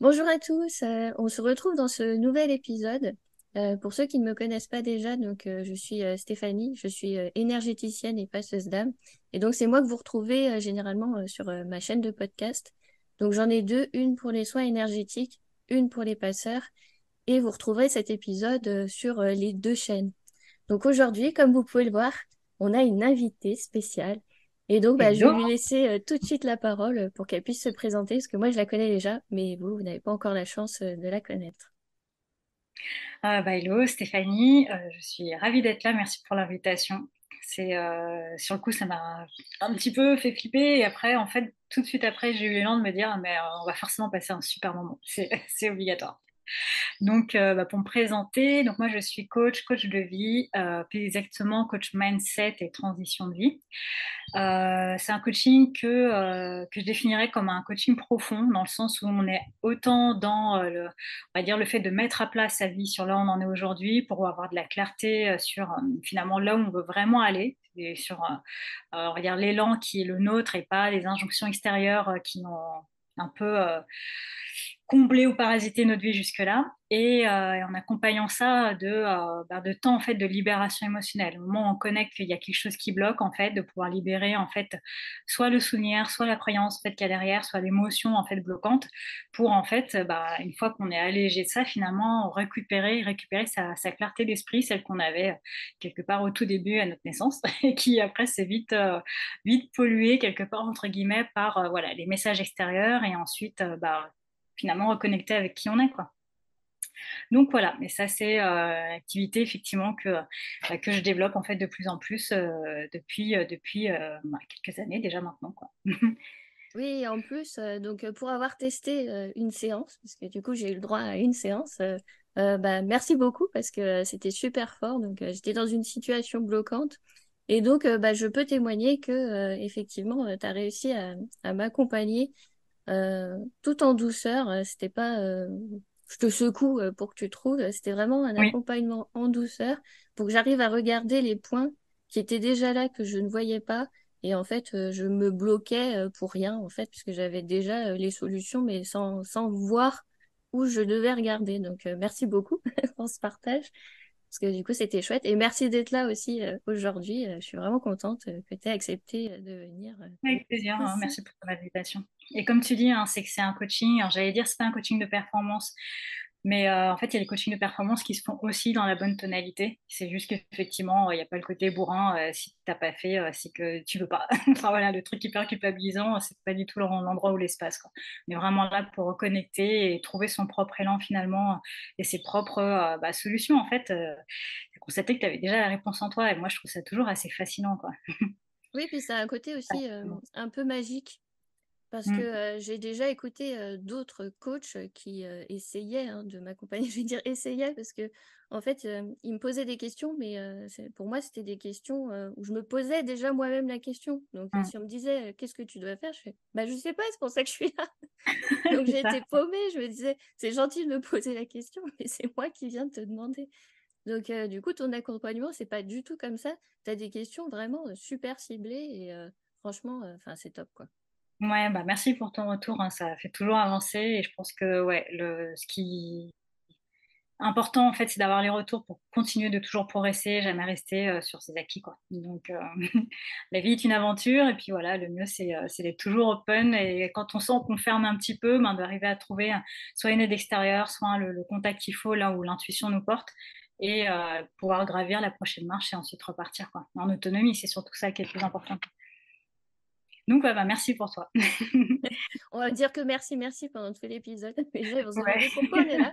Bonjour à tous, euh, on se retrouve dans ce nouvel épisode. Euh, pour ceux qui ne me connaissent pas déjà, donc euh, je suis Stéphanie, je suis énergéticienne et passeuse d'âme. Et donc c'est moi que vous retrouvez généralement sur ma chaîne de podcast. Donc j'en ai deux, une pour les soins énergétiques, une pour les passeurs. Et vous retrouverez cet épisode sur les deux chaînes. Donc aujourd'hui, comme vous pouvez le voir, on a une invitée spéciale et donc, bah, je vais lui laisser euh, tout de suite la parole euh, pour qu'elle puisse se présenter, parce que moi, je la connais déjà, mais vous, vous n'avez pas encore la chance euh, de la connaître. bah, hello, Stéphanie, je suis ravie d'être là, merci pour l'invitation. C'est sur le coup, ça m'a un petit peu fait flipper, et après, en fait, tout de suite après, j'ai eu l'élan de me dire, mais on va forcément passer un super moment, c'est obligatoire. Donc, euh, bah, pour me présenter, donc moi je suis coach, coach de vie, euh, plus exactement coach mindset et transition de vie. Euh, c'est un coaching que, que je définirais comme un coaching profond, dans le sens où on est autant dans le, on va dire le fait de mettre à plat sa vie sur là où on en est aujourd'hui, pour avoir de la clarté sur finalement là où on veut vraiment aller, et sur l'élan qui est le nôtre et pas les injonctions extérieures qui n'ont un peu combler ou parasiter notre vie jusque-là, et, euh, en accompagnant ça de, euh, bah, de temps en fait de libération émotionnelle. Au moment où on connecte qu'il y a quelque chose qui bloque, en fait, de pouvoir libérer en fait soit le souvenir, soit la croyance en fait qu'il y a derrière, soit l'émotion en fait bloquante, pour en fait, bah, une fois qu'on est allégé de ça, finalement récupérer, récupérer sa, sa clarté d'esprit, celle qu'on avait quelque part au tout début à notre naissance, et qui après s'est vite, euh, vite polluée quelque part entre guillemets par voilà les messages extérieurs, et ensuite bah, finalement reconnecter avec qui on est, quoi. Donc voilà, mais ça c'est euh, l'activité effectivement que, bah, que je développe en fait de plus en plus euh, depuis, euh, depuis bah, quelques années déjà maintenant. Quoi. oui, en plus, donc pour avoir testé une séance, parce que du coup j'ai eu le droit à une séance, bah, merci beaucoup parce que c'était super fort. Donc j'étais dans une situation bloquante. Et donc, bah, je peux témoigner que effectivement, tu as réussi à, m'accompagner euh, tout en douceur. Euh, c'était pas euh, je te secoue pour que tu trouves. C'était vraiment un accompagnement en douceur pour que j'arrive à regarder les points qui étaient déjà là que je ne voyais pas. Et en fait, je me bloquais pour rien, en fait, puisque j'avais déjà les solutions, mais sans, sans voir où je devais regarder. Donc, merci beaucoup pour ce partage parce que du coup, c'était chouette. Et merci d'être là aussi euh, aujourd'hui. Euh, je suis vraiment contente euh, que tu aies accepté de venir. Avec plaisir. Hein. merci pour l'invitation. Et comme tu dis, hein, c'est que c'est un coaching. Alors, j'allais dire, c'est pas un coaching de performance. Mais euh, en fait, il y a les coachings de performance qui se font aussi dans la bonne tonalité. C'est juste qu'effectivement, il n'y a pas le côté bourrin. Euh, si tu n'as pas fait, euh, c'est que tu veux pas. enfin voilà, le truc hyper culpabilisant, c'est pas du tout l'endroit ou l'espace. On est vraiment là pour reconnecter et trouver son propre élan finalement et ses propres bah, solutions. En fait, constater que tu avais déjà la réponse en toi. Et moi, je trouve ça toujours assez fascinant. Quoi. oui, puis ça a un côté aussi un peu magique parce mmh. que j'ai déjà écouté d'autres coachs qui essayaient hein, de m'accompagner. Je vais dire essayaient parce que en fait, ils me posaient des questions, mais pour moi, c'était des questions où je me posais déjà moi-même la question. Donc, mmh. si on me disait qu'est-ce que tu dois faire, je fais bah je sais pas, c'est pour ça que je suis là. Donc j'étais paumée. Je me disais c'est gentil de me poser la question, mais c'est moi qui viens de te demander. Donc du coup, ton accompagnement, c'est pas du tout comme ça. Tu as des questions vraiment super ciblées et franchement, enfin c'est top quoi. Ouais, bah merci pour ton retour. Hein, ça fait toujours avancer et je pense que ouais, le, ce qui est important en fait, c'est d'avoir les retours pour continuer de toujours progresser, jamais rester euh, sur ses acquis. Donc euh, la vie est une aventure et puis voilà, le mieux c'est euh, d'être toujours open et quand on sent qu'on ferme un petit peu, ben, d'arriver à trouver soit une aide extérieure, soit le, le contact qu'il faut là où l'intuition nous porte et pouvoir gravir la prochaine marche et ensuite repartir quoi. En autonomie, c'est surtout ça qui est le plus important. Donc, bah, merci pour toi. on va dire que merci, merci pendant tout l'épisode. Mais je vous ouais. pourquoi on est là.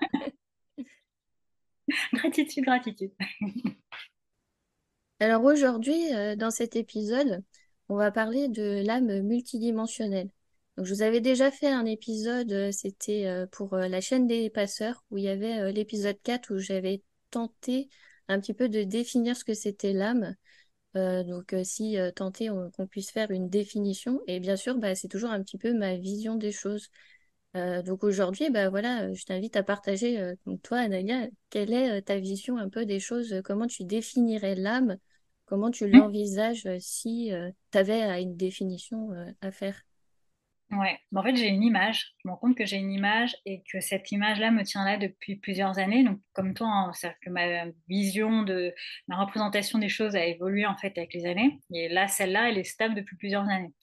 gratitude, gratitude. Alors aujourd'hui, euh, dans cet épisode, on va parler de l'âme multidimensionnelle. Donc, je vous avais déjà fait un épisode, euh, c'était euh, pour la chaîne des passeurs, où il y avait l'épisode 4 où j'avais tenté un petit peu de définir ce que c'était l'âme. Euh, donc, euh, si euh, tenter qu'on puisse faire une définition, et bien sûr, bah, c'est toujours un petit peu ma vision des choses. donc aujourd'hui, bah, voilà, je t'invite à partager, donc toi, Analia, quelle est ta vision un peu des choses Comment tu définirais l'âme? Comment tu mmh. l'envisages si tu avais une définition à faire? Ouais, en fait, j'ai une image. Je me rends compte que j'ai une image et que cette image-là me tient là depuis plusieurs années. Donc, comme toi, hein, c'est-à-dire que ma vision de ma représentation des choses a évolué en fait avec les années. Et là, celle-là, elle est stable depuis plusieurs années.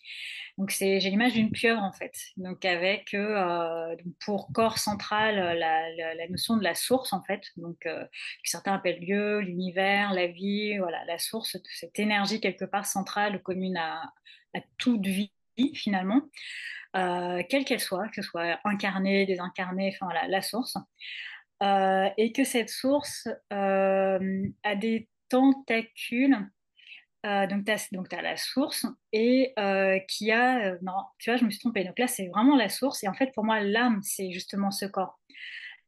Donc, c'est, j'ai l'image d'une pieuvre en fait. Donc, avec euh, pour corps central la, la, notion de la source en fait. Donc, euh, que certains appellent Dieu, l'univers, la vie, voilà, la source, cette énergie quelque part centrale, commune à toute vie finalement, euh, quelle qu'elle soit, que ce soit incarnée, désincarnée, enfin voilà, la source, euh, et que cette source euh, a des tentacules. donc, tu as, as, la source et qui a. non, tu vois, je me suis trompée. Donc là, c'est vraiment la source. Et en fait, pour moi, l'âme, c'est justement ce corps.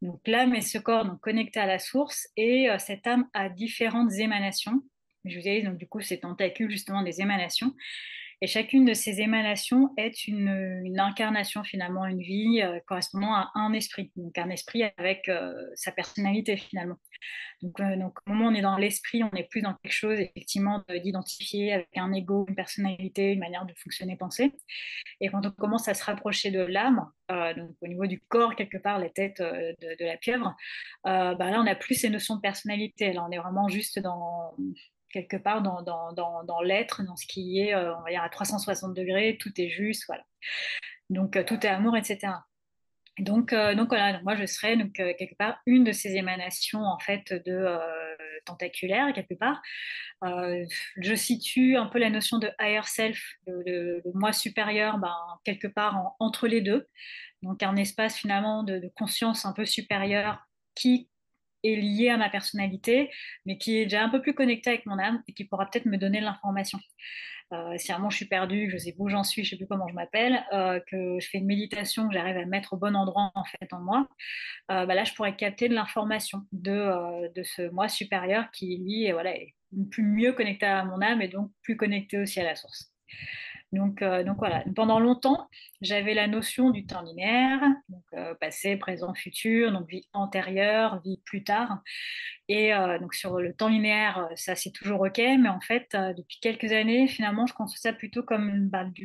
Donc l'âme et ce corps donc connectés à la source et cette âme a différentes émanations. Je vous ai dit, donc du coup, ces tentacules, justement, des émanations. Et chacune de ces émanations est une, incarnation finalement, une vie euh, correspondant à un esprit, donc un esprit avec euh, sa personnalité finalement. Donc, euh, donc, au moment où on est dans l'esprit, on est plus dans quelque chose effectivement d'identifier avec un ego, une personnalité, une manière de fonctionner, penser. Et quand on commence à se rapprocher de l'âme, donc au niveau du corps quelque part, la tête de, de, la pieuvre, bah là on n'a plus ces notions de personnalité. Là on est vraiment juste dans quelque part dans, dans, dans, l'être, dans ce qui est, euh, on va dire, à 360 degrés, tout est juste, voilà. Donc, euh, tout est amour, etc. Donc, euh, donc voilà, moi je serais donc, quelque part une de ces émanations en fait de tentaculaire quelque part. je situe un peu la notion de higher self, le, moi supérieur, ben, quelque part entre les deux. Donc un espace finalement de, conscience un peu supérieur qui est lié à ma personnalité, mais qui est déjà un peu plus connecté avec mon âme et qui pourra peut-être me donner l'information. Euh, si à un moment je suis perdue, je sais où j'en suis, je sais plus comment je m'appelle, euh, que je fais une méditation, que j'arrive à me mettre au bon endroit en fait en moi, euh, bah là je pourrais capter de l'information de, de ce moi supérieur qui lui voilà, est plus mieux connecté à mon âme et donc plus connecté aussi à la source. Donc, euh, donc voilà, pendant longtemps, j'avais la notion du temps linéaire, euh, passé, présent, futur, donc vie antérieure, vie plus tard. Et euh, donc sur le temps linéaire, ça c'est toujours ok, mais en fait, depuis quelques années, finalement, je conçois ça plutôt comme bah, du,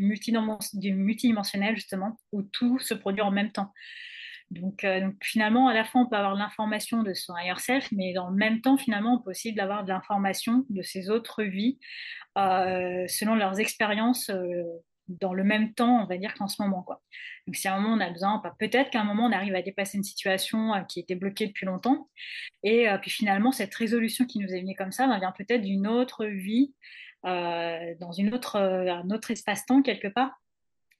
du multidimensionnel justement, où tout se produit en même temps. Donc, euh, donc, finalement, à la fois, on peut avoir l'information de son higher self, mais dans le même temps, finalement, on peut aussi avoir de l'information de ses autres vies euh, selon leurs expériences euh, dans le même temps, on va dire qu'en ce moment. Quoi. Donc, si à un moment, on a besoin, bah, peut-être qu'à un moment, on arrive à dépasser une situation qui était bloquée depuis longtemps, et puis finalement, cette résolution qui nous est venue comme ça bah, vient peut-être d'une autre vie, dans une autre, un autre espace-temps quelque part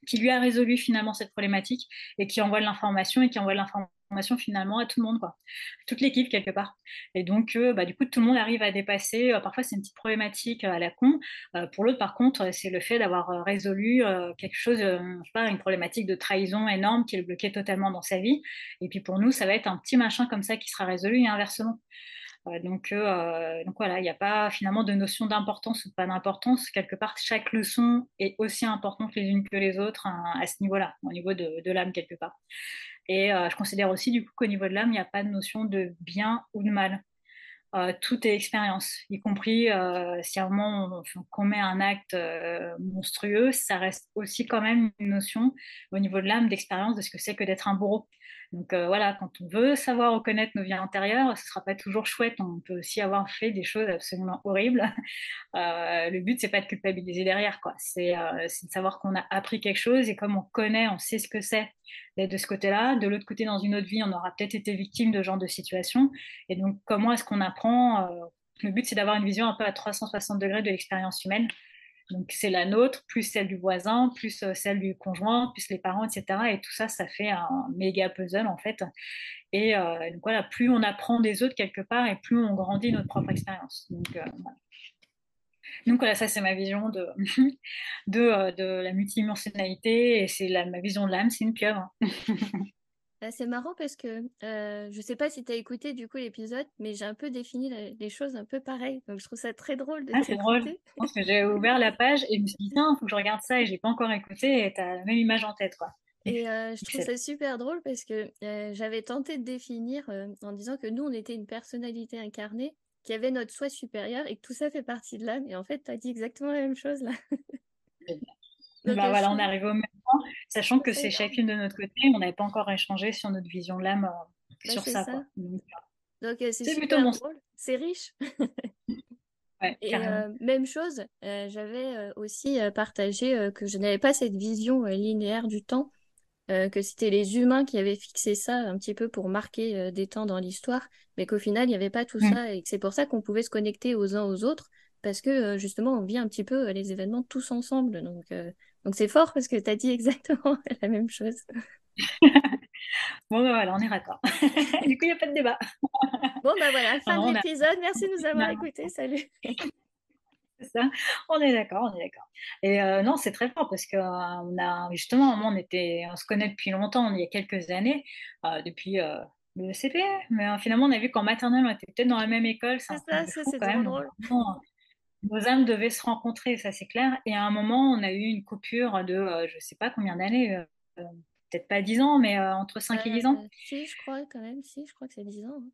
qui lui a résolu finalement cette problématique et qui envoie l'information et qui envoie l'information finalement à tout le monde, quoi. toute l'équipe quelque part. Et donc, euh, bah, du coup, tout le monde arrive à dépasser. Euh, parfois, c'est une petite problématique euh, à la con. pour l'autre, par contre, c'est le fait d'avoir résolu quelque chose, je sais pas, une problématique de trahison énorme qui le bloquait totalement dans sa vie. Et puis pour nous, ça va être un petit machin comme ça qui sera résolu et inversement. Euh, donc, euh, donc voilà, il n'y a pas finalement de notion d'importance ou pas d'importance. Quelque part, chaque leçon est aussi importante les unes que les autres hein, à ce niveau-là, au niveau de, l'âme quelque part. Et euh, je considère aussi du coup qu'au niveau de l'âme, il n'y a pas de notion de bien ou de mal. Euh, tout est expérience, y compris euh, si à un moment on, on commet un acte euh, monstrueux, ça reste aussi quand même une notion au niveau de l'âme d'expérience de ce que c'est que d'être un bourreau. Donc euh, voilà, quand on veut savoir reconnaître nos vies antérieures, ce ne sera pas toujours chouette. On peut aussi avoir fait des choses absolument horribles. Euh, le but, c'est pas de culpabiliser derrière, quoi. C'est euh, de savoir qu'on a appris quelque chose et comme on connaît, on sait ce que c'est d'être de ce côté-là. De l'autre côté, dans une autre vie, on aura peut-être été victime de ce genre de situation. Et donc, comment est-ce qu'on apprend Le but, c'est d'avoir une vision un peu à 360 degrés de l'expérience humaine donc c'est la nôtre, plus celle du voisin, plus euh, celle du conjoint, plus les parents, etc. Et tout ça, ça fait un méga puzzle en fait. Et euh, donc voilà, plus on apprend des autres quelque part et plus on grandit notre propre expérience. Donc, euh, voilà. ça c'est ma vision de, de, de la multidimensionnalité et c'est ma vision de l'âme, c'est une pieuvre. c'est marrant parce que euh, je sais pas si tu as écouté du coup l'épisode, mais j'ai un peu défini la, les choses un peu pareil. Donc je trouve ça très drôle de Ah, c'est drôle. Que j'ai ouvert la page et je me suis dit, tiens, il faut que je regarde ça et j'ai pas encore écouté et tu as la même image en tête, quoi. Et euh, je trouve ça super drôle parce que euh, j'avais tenté de définir en disant que nous, on était une personnalité incarnée qui avait notre soi supérieur et que tout ça fait partie de l'âme. Et en fait, tu as dit exactement la même chose là. Donc, bah, voilà, on arrive au même sachant que c'est chacune de notre côté, on n'avait pas encore échangé sur notre vision de l'âme bah, sur ça. Donc, c'est plutôt bon. C'est riche. et même chose, j'avais aussi partagé que je n'avais pas cette vision linéaire du temps, que c'était les humains qui avaient fixé ça un petit peu pour marquer des temps dans l'histoire, mais qu'au final, il n'y avait pas tout mmh. ça et que c'est pour ça qu'on pouvait se connecter aux uns aux autres, parce que justement, on vit un petit peu les événements tous ensemble. Donc, donc c'est fort parce que tu as dit exactement la même chose. bon, ben voilà, on est raccord. du coup, il n'y a pas de débat. bon, ben voilà, fin de l'épisode. Merci de nous avoir écoutés. Salut. Ça. On est d'accord, on est d'accord. Et non, c'est très fort parce que on a justement, on était, on se connaît depuis longtemps, il y a quelques années, depuis le CP, mais finalement, on a vu qu'en maternelle, on était peut-être dans la même école. C'est ça, c'est drôle nos âmes devaient se rencontrer, ça c'est clair. Et à un moment, on a eu une coupure de, euh, je ne sais pas combien d'années, euh, peut-être pas 10 ans, mais euh, entre 5 et 10 ans. Si, je crois quand même, si, je crois que c'est 10 ans. Hein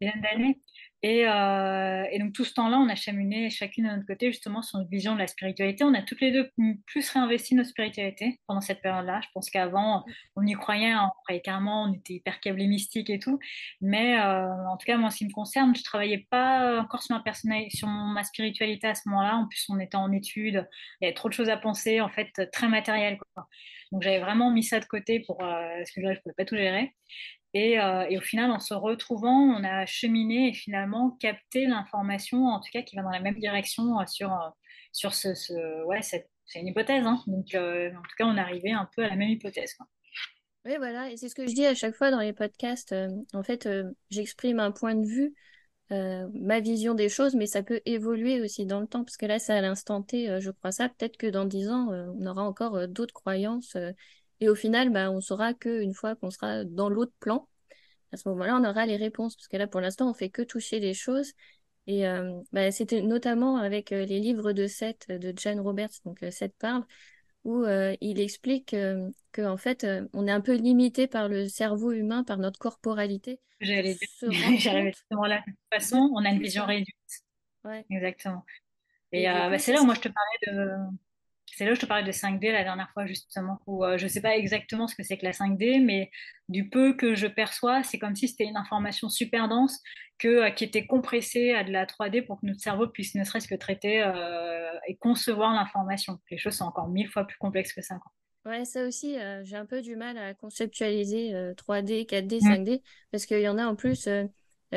d'années. Et, euh, et, donc tout ce temps-là, on a cheminé chacune de notre côté justement sur notre vision de la spiritualité. On a toutes les deux plus réinvesti notre spiritualité pendant cette période-là. Je pense qu'avant, on y croyait, hein, on croyait carrément, on était hyper câblé mystique et tout. Mais euh, en tout cas, moi, en ce qui me concerne, je travaillais pas encore sur ma spiritualité à ce moment-là. En plus, on était en études, il y avait trop de choses à penser, en fait, très matériel. Quoi. Donc j'avais vraiment mis ça de côté pour euh, parce que je ne pouvais pas tout gérer. Euh, et, au final, en se retrouvant, on a cheminé et finalement capté l'information, en tout cas qui va dans la même direction euh, sur, euh, sur ce, ouais, c'est une hypothèse. Hein. Donc, en tout cas, on arrivé un peu à la même hypothèse. Oui, voilà, et c'est ce que je dis à chaque fois dans les podcasts. en fait, j'exprime un point de vue, ma vision des choses, mais ça peut évoluer aussi dans le temps, parce que là, c'est à l'instant T, je crois ça. Peut-être que dans dix ans, on aura encore d'autres croyances et au final, bah, on saura qu'une fois qu'on sera dans l'autre plan, à ce moment-là, on aura les réponses. Parce que là, pour l'instant, on fait que toucher les choses. Et euh, bah, c'était notamment avec euh, les livres de Seth de Jane Roberts, donc euh, Seth parle, où il explique qu'en fait, on est un peu limité par le cerveau humain, par notre corporalité. J'allais justement là. De toute façon, on a une vision réduite. Ouais. Exactement. Et, bah, c'est là où moi je te parlais de, c'est là où je te parlais de 5D la dernière fois, justement, où euh, je ne sais pas exactement ce que c'est que la 5D, mais du peu que je perçois, c'est comme si c'était une information super dense que, euh, qui était compressée à de la 3D pour que notre cerveau puisse ne serait-ce que traiter euh, et concevoir l'information. Les choses sont encore mille fois plus complexes que ça. Ouais, ça aussi, j'ai un peu du mal à conceptualiser 3D, 4D, 5D, parce qu'il y en a en plus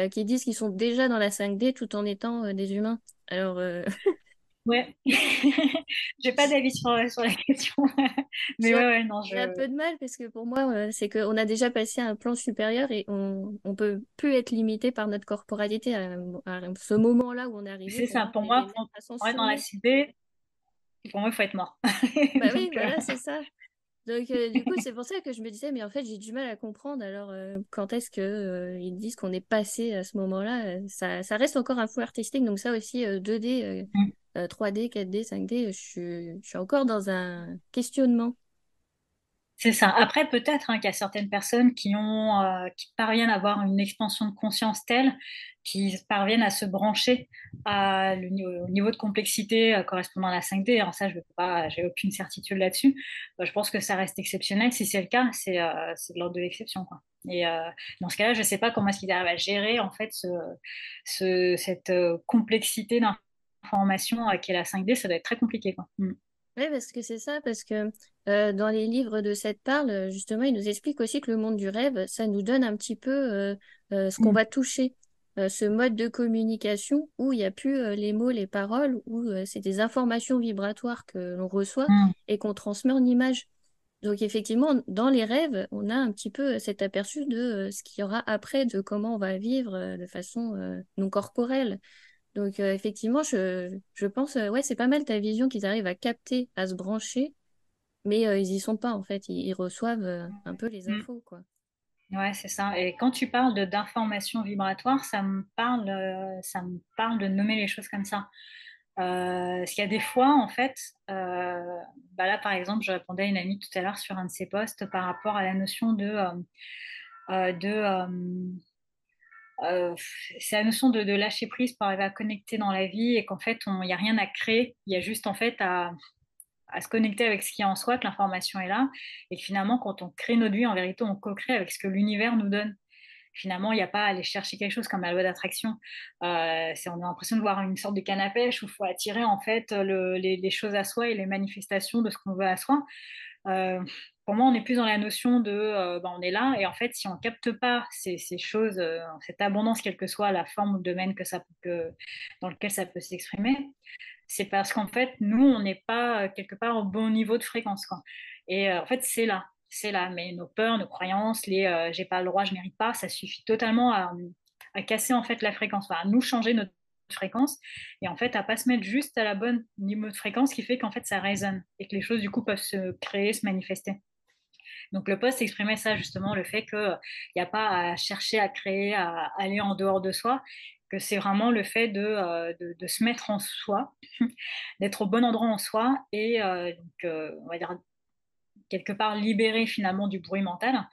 qui disent qu'ils sont déjà dans la 5D tout en étant des humains. Alors, Ouais, j'ai pas d'avis sur, sur, la question. Mais ouais, ouais, non, je... J'ai un peu de mal parce que pour moi, c'est qu'on a déjà passé à un plan supérieur et on, on peut plus être limité par notre corporalité à, ce moment-là où on est arrivé. C'est ça, pour moi, pour, être dans la cité, pour moi, il faut être mort. bah oui, voilà, c'est ça. Donc, euh, du coup, c'est pour ça que je me disais, mais en fait, j'ai du mal à comprendre. Alors, euh, quand est-ce qu'ils euh, ils disent qu'on est passé à ce moment-là ça, ça, reste encore un fou artistique. Donc, ça aussi, 2D, 3D, 4D, 5D, je, suis encore dans un questionnement. C'est ça. Après, peut-être hein, qu'il y a certaines personnes qui, ont, euh, qui parviennent à avoir une expansion de conscience telle qui parviennent à se brancher au niveau de complexité euh, correspondant à la 5D. Alors ça, je n'ai aucune certitude là-dessus. Euh, je pense que ça reste exceptionnel. Si c'est le cas, c'est, de l'ordre de l'exception. Et dans ce cas-là, je ne sais pas comment est-ce qu'ils arrivent à gérer en fait ce, ce, cette complexité d'un information qui est la 5D, ça doit être très compliqué. Quoi. Mm. Oui, parce que c'est ça, parce que euh, dans les livres de cette parle, justement, il nous explique aussi que le monde du rêve, ça nous donne un petit peu euh, euh, ce qu'on mm. va toucher, ce mode de communication où il n'y a plus les mots, les paroles, où c'est des informations vibratoires que l'on reçoit mm. et qu'on transmet en images. Donc effectivement, dans les rêves, on a un petit peu cet aperçu de ce qu'il y aura après, de comment on va vivre de façon non corporelle. Donc euh, effectivement, je, je pense, euh, ouais, c'est pas mal ta vision qu'ils arrivent à capter, à se brancher, mais euh, ils y sont pas en fait, ils, reçoivent un peu les mmh. infos, quoi. Ouais, c'est ça. Et quand tu parles d'informations vibratoires, ça me parle, ça me parle de nommer les choses comme ça. parce qu'il y a des fois, en fait, bah là, par exemple, je répondais à une amie tout à l'heure sur un de ses posts par rapport à la notion de, de euh, c'est la notion de, lâcher prise pour arriver à connecter dans la vie et qu'en fait, il n'y a rien à créer, il y a juste en fait à, se connecter avec ce qui est en soi, que l'information est là, et finalement, quand on crée notre vie, en vérité, on co-crée avec ce que l'univers nous donne. Finalement, il n'y a pas à aller chercher quelque chose comme la loi d'attraction. Euh, on a l'impression de voir une sorte de canne où il faut attirer en fait les, choses à soi et les manifestations de ce qu'on veut à soi. Euh, pour moi, on est plus dans la notion de euh, ben, on est là, et en fait, si on ne capte pas ces, choses, cette abondance, quelle que soit la forme ou le domaine dans lequel ça peut s'exprimer, c'est parce qu'en fait, nous, on n'est pas quelque part au bon niveau de fréquence. Et en fait, c'est là c'est là. Mais nos peurs, nos croyances, les euh, j'ai pas le droit, je mérite pas, ça suffit totalement à, casser en fait la fréquence, à nous changer notre fréquence et en fait à pas se mettre juste à la bonne niveau de fréquence qui fait qu'en fait ça résonne et que les choses du coup peuvent se créer, se manifester. Donc le poste exprimait ça justement, le fait qu'il n'y a pas à chercher à créer, à aller en dehors de soi, que c'est vraiment le fait de, euh, de, se mettre en soi, d'être au bon endroit en soi et euh, on va dire quelque part libéré finalement du bruit mental.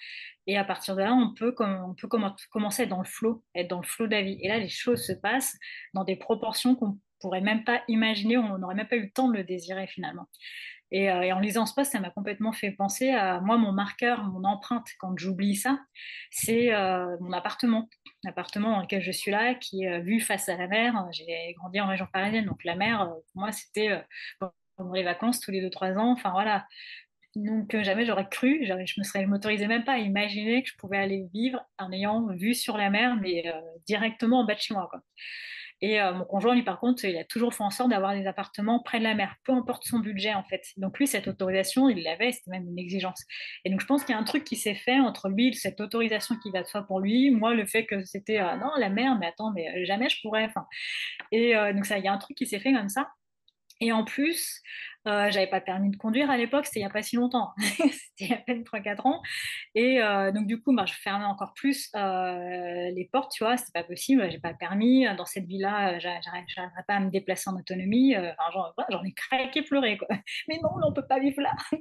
Et à partir de là, on peut, on peut commencer à être dans le flot, être dans le flot vie. Et là, les choses se passent dans des proportions qu'on pourrait même pas imaginer, on n'aurait même pas eu le temps de le désirer finalement. Et, euh, en lisant ce post, ça m'a complètement fait penser à moi, mon marqueur, mon empreinte quand j'oublie ça, c'est euh, mon appartement, l'appartement dans lequel je suis là, qui est vu face à la mer. J'ai grandi en région parisienne, donc la mer, pour moi, c'était pendant les vacances tous les deux trois ans. Enfin voilà, donc jamais j'aurais cru, je me serais m'autorisais même pas à imaginer que je pouvais aller vivre en ayant vue sur la mer, mais euh, directement en bas de chez moi. Et euh, mon conjoint, lui, par contre, il a toujours fait en sorte d'avoir des appartements près de la mer, peu importe son budget, en fait. Donc lui, cette autorisation, il l'avait, c'était même une exigence. Et donc je pense qu'il y a un truc qui s'est fait entre lui, cette autorisation qui va de soi pour lui, moi, le fait que c'était, euh, non, la mer, mais attends, mais jamais je pourrais. Et donc ça, il y a un truc qui s'est fait comme ça. Et en plus, euh, j'avais pas permis de conduire à l'époque, c'était il n'y a pas si longtemps, c'était à peine 3-4 ans. Et euh, donc du coup, bah, je fermais encore plus euh, les portes, tu vois, c'était pas possible, j'ai pas permis. Dans cette vie-là, j'arriverais pas à me déplacer en autonomie. J'en ai craqué, pleuré, quoi. Mais non, on peut pas vivre là.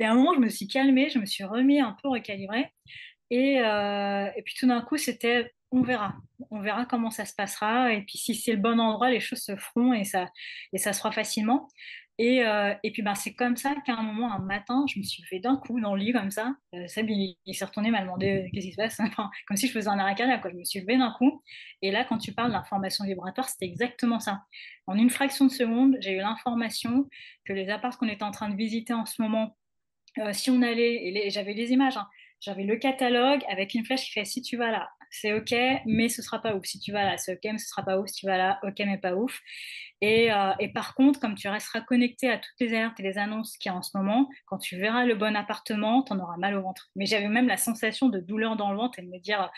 Et à un moment, je me suis calmée, je me suis remis un peu recalibrée. Et, et puis tout d'un coup, c'était on verra. On verra comment ça se passera. Et puis, si c'est le bon endroit, les choses se feront et ça, et ça se fera facilement. Et, euh, et puis, ben, c'est comme ça qu'à un moment, un matin, je me suis levée d'un coup dans le lit, comme ça. Euh, Seb, il, s'est retourné, m'a demandé euh, qu'est-ce qui se passe? comme si je faisais un arrêt cardiaque. Quoi. Je me suis levée d'un coup. Et là, quand tu parles d'information vibratoire, c'était exactement ça. En une fraction de seconde, j'ai eu l'information que les apparts qu'on était en train de visiter en ce moment, euh, si on allait, et j'avais des images, hein, j'avais le catalogue avec une flèche qui fait si tu vas là, c'est ok, mais ce sera pas ouf. Si tu vas là, c'est ok, mais ce sera pas ouf. Si tu vas là, ok, mais pas ouf. Et, euh, et par contre, comme tu resteras connecté à toutes les alertes et les annonces qu'il y a en ce moment, quand tu verras le bon appartement, tu en auras mal au ventre. Mais j'avais même la sensation de douleur dans le ventre et de me dire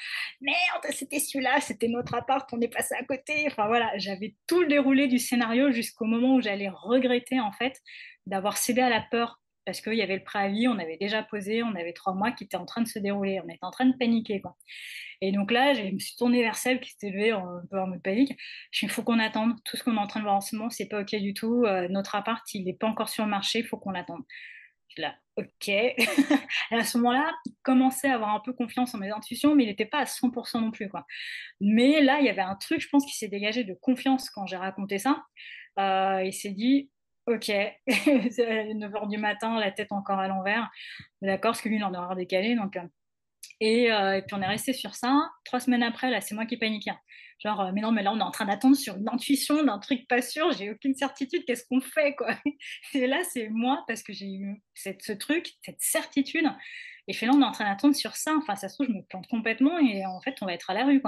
merde, c'était celui-là, c'était notre appart, on est passé à côté. Enfin voilà, j'avais tout le déroulé du scénario jusqu'au moment où j'allais regretter en fait d'avoir cédé à la peur parce qu'il y avait le préavis, on avait déjà posé, on avait trois mois qui étaient en train de se dérouler, on était en train de paniquer. Et donc là, je me suis tournée vers Seb qui s'était levé un peu en mode panique. Je me il faut qu'on attende. Tout ce qu'on est en train de voir en ce moment, c'est pas OK du tout. Euh, notre appart, il n'est pas encore sur le marché, il faut qu'on l'attende. Je là, OK. et à ce moment-là, il commençait à avoir un peu confiance en mes intuitions, mais il n'était pas à 100% non plus. Mais là, il y avait un truc, je pense, qui s'est dégagé de confiance quand j'ai raconté ça. Euh, il s'est dit, Ok, 9h du matin, la tête encore à l'envers. D'accord, parce que lui, il en a décalé. Donc, euh, et, euh, et, puis on est resté sur ça. Trois semaines après, là, c'est moi qui paniquais. Genre, euh, mais non, mais là, on est en train d'attendre sur une intuition d'un truc pas sûr, j'ai aucune certitude, qu'est-ce qu'on fait, quoi? Et là, c'est moi, parce que j'ai eu cette, ce truc, cette certitude. Et je là, on est en train d'attendre sur ça. Enfin, ça se trouve, je me plante complètement et en fait, on va être à la rue.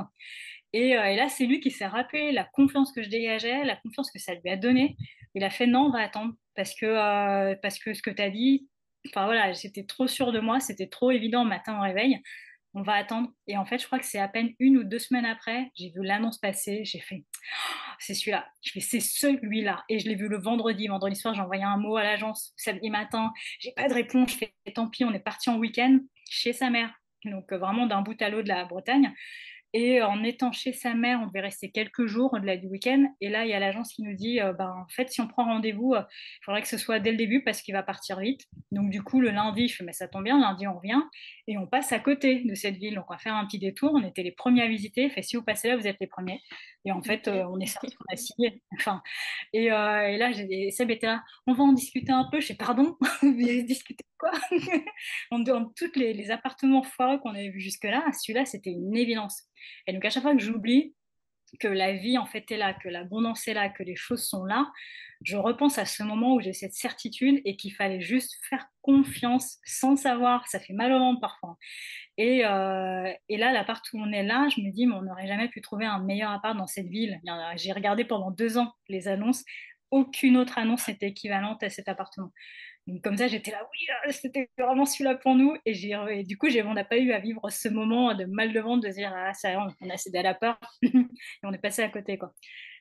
Et, et là, c'est lui qui s'est rappelé la confiance que je dégageais, la confiance que ça lui a donné. Il a fait non, on va attendre parce que, euh, parce que ce que tu as dit, enfin voilà, j'étais trop sûre de moi, c'était trop évident matin au réveil. On va attendre. Et en fait, je crois que c'est à peine une ou deux semaines après, j'ai vu l'annonce passer, j'ai fait oh, c'est celui-là. Je fais c'est celui-là. Et je l'ai vu le vendredi. Vendredi soir, j'ai envoyé un mot à l'agence. Samedi matin, j'ai pas de réponse. Je fais tant pis, on est parti en week-end chez sa mère. Donc euh, vraiment d'un bout à l'autre de la Bretagne. Et en étant chez sa mère, on devait rester quelques jours au-delà du week-end. Et là, il y a l'agence qui nous dit, euh, ben, en fait, si on prend rendez-vous, il faudrait que ce soit dès le début parce qu'il va partir vite. Donc du coup, le lundi, je fais, mais ça tombe bien, lundi, on revient et on passe à côté de cette ville. Donc on va faire un petit détour. On était les premiers à visiter. Fait, si vous passez là, vous êtes les premiers. Et en fait, on est sortis, on a signé. Enfin, et, là, Seb était là, on va en discuter un peu. Je sais, pardon, vous discuter quoi? Dans tous les appartements foireux qu'on avait vus jusque-là, celui-là, c'était une évidence. Et donc, à chaque fois que j'oublie que la vie, en fait, est là, que l'abondance est là, que les choses sont là, je repense à ce moment où j'ai cette certitude et qu'il fallait juste faire confiance sans savoir. Ça fait mal au ventre parfois. Et, euh, et là, l'appart où on est là, je me dis, mais on n'aurait jamais pu trouver un meilleur appart dans cette ville. J'ai regardé pendant deux ans les annonces. Aucune autre annonce n'était équivalente à cet appartement. Donc, comme ça, j'étais là, oui, c'était vraiment celui-là pour nous. Et, du coup, on n'a pas eu à vivre ce moment de mal de vente, de se dire, ah, ça, on a cédé à la peur et on est passé à côté. Quoi.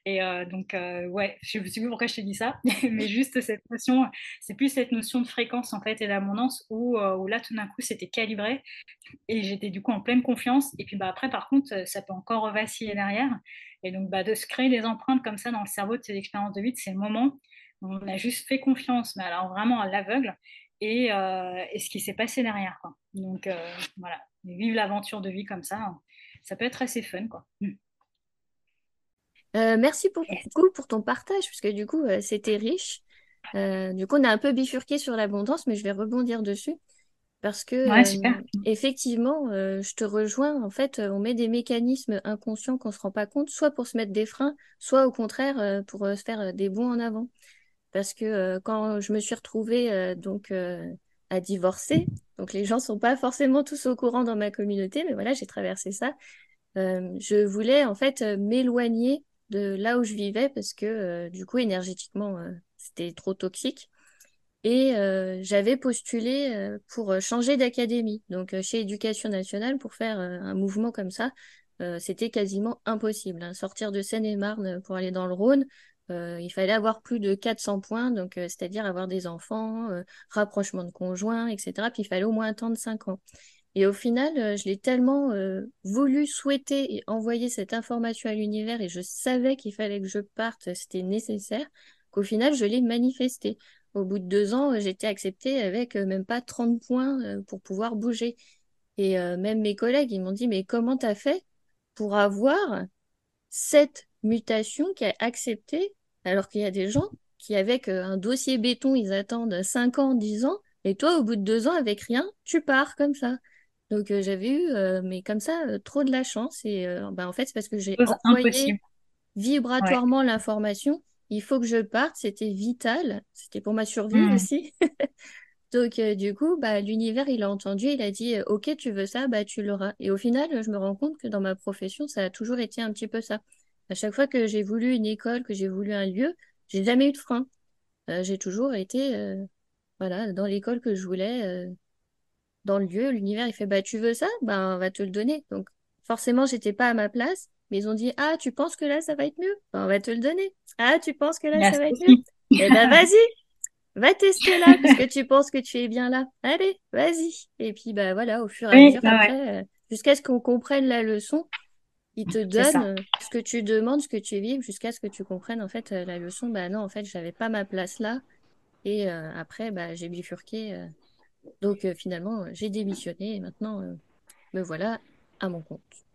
Et euh, donc, euh, ouais, je ne sais plus pourquoi je t'ai dit ça, mais juste cette notion, c'est plus cette notion de fréquence en fait et d'abondance où, euh, là, tout d'un coup, c'était calibré et j'étais du coup en pleine confiance. Et puis bah, après, par contre, ça peut encore vaciller derrière. Et donc, bah, de se créer des empreintes comme ça dans le cerveau de ces expériences de vie, c'est le moment on a juste fait confiance, mais alors vraiment à l'aveugle, et, euh, ce qui s'est passé derrière. Quoi. Donc euh, voilà, vivre l'aventure de vie comme ça, ça peut être assez fun. Quoi. Mm. Euh, merci beaucoup pour ton partage, puisque du coup, c'était riche. du coup, on a un peu bifurqué sur l'abondance, mais je vais rebondir dessus. Parce que, effectivement, je te rejoins. En fait, on met des mécanismes inconscients qu'on ne se rend pas compte, soit pour se mettre des freins, soit au contraire pour se faire des bons en avant parce que euh, quand je me suis retrouvée euh, donc euh, à divorcer, donc les gens sont pas forcément tous au courant dans ma communauté, mais voilà, j'ai traversé ça. je voulais en fait m'éloigner de là où je vivais parce que du coup énergétiquement c'était trop toxique. Et j'avais postulé pour changer d'académie, donc chez Éducation nationale, pour faire un mouvement comme ça. c'était quasiment impossible. Hein. Sortir de Seine-et-Marne pour aller dans le Rhône, euh, il fallait avoir plus de 400 points, donc euh, c'est-à-dire avoir des enfants, euh, rapprochement de conjoints, etc. Puis il fallait au moins attendre 5 ans. Et au final, je l'ai tellement voulu, souhaiter et envoyer cette information à l'univers et je savais qu'il fallait que je parte, c'était nécessaire, qu'au final, je l'ai manifesté. Au bout de deux ans, j'étais acceptée avec même pas 30 points pour pouvoir bouger. Et même mes collègues, ils m'ont dit, mais comment t'as fait pour avoir cette mutation qui a accepté alors qu'il y a des gens qui, avec euh, un dossier béton, ils attendent 5 ans, 10 ans, et toi, au bout de 2 ans, avec rien, tu pars comme ça. Donc euh, j'avais eu, euh, mais comme ça, trop de la chance. Et bah, en fait, c'est parce que j'ai envoyé vibratoirement l'information. Il faut que je parte, c'était vital. C'était pour ma survie mmh. aussi. Donc du coup, bah, l'univers, il a entendu, il a dit, OK, tu veux ça, bah, tu l'auras. Et au final, je me rends compte que dans ma profession, ça a toujours été un petit peu ça. À chaque fois que j'ai voulu une école, que j'ai voulu un lieu, j'ai jamais eu de frein. Euh, j'ai toujours été euh, voilà, dans l'école que je voulais, euh, dans le lieu. L'univers, il fait bah, Tu veux ça? Ben, on va te le donner. Donc, forcément, j'étais pas à ma place, mais ils ont dit Ah, tu penses que là, ça va être mieux? Ben, On va te le donner. Ah, tu penses que là, ça va être mieux? Eh ben, vas-y Va tester là, parce que tu penses que tu es bien là. Allez, vas-y. Et puis, bah voilà, au fur et à mesure, bah jusqu'à ce qu'on comprenne la leçon, il te donne euh, ce que tu demandes, ce que tu vis, jusqu'à ce que tu comprennes en fait euh, la leçon. Bah non, en fait, j'avais pas ma place là. Et euh, après, bah, j'ai bifurqué. donc finalement, j'ai démissionné et maintenant, me voilà à mon compte.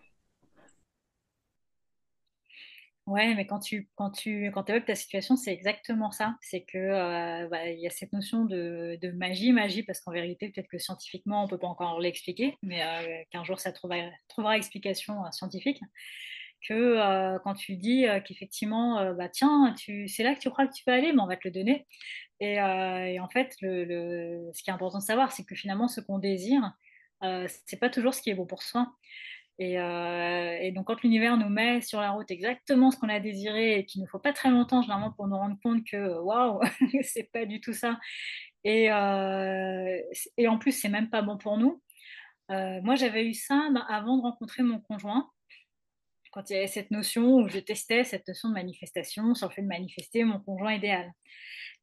Ouais, mais quand tu, quand tu, quand évoques ta situation, c'est exactement ça. C'est que euh, bah, il y a cette notion de, magie, magie, parce qu'en vérité, peut-être que scientifiquement, on peut pas encore l'expliquer, mais euh, qu'un jour, ça trouvera, explication euh, scientifique. Que quand tu dis qu'effectivement, bah tiens, tu, c'est là que tu crois que tu peux aller, mais on va te le donner. Et, en fait, ce qui est important de savoir, c'est que finalement, ce qu'on désire, c'est pas toujours ce qui est bon pour soi. Euh, et, donc, quand l'univers nous met sur la route exactement ce qu'on a désiré et qu'il ne faut pas très longtemps, généralement, pour nous rendre compte que waouh, c'est pas du tout ça. Et, euh, et en plus, c'est même pas bon pour nous. Euh, moi, j'avais eu ça bah, avant de rencontrer mon conjoint. Quand il y avait cette notion où je testais cette notion de manifestation sur le fait de manifester mon conjoint idéal.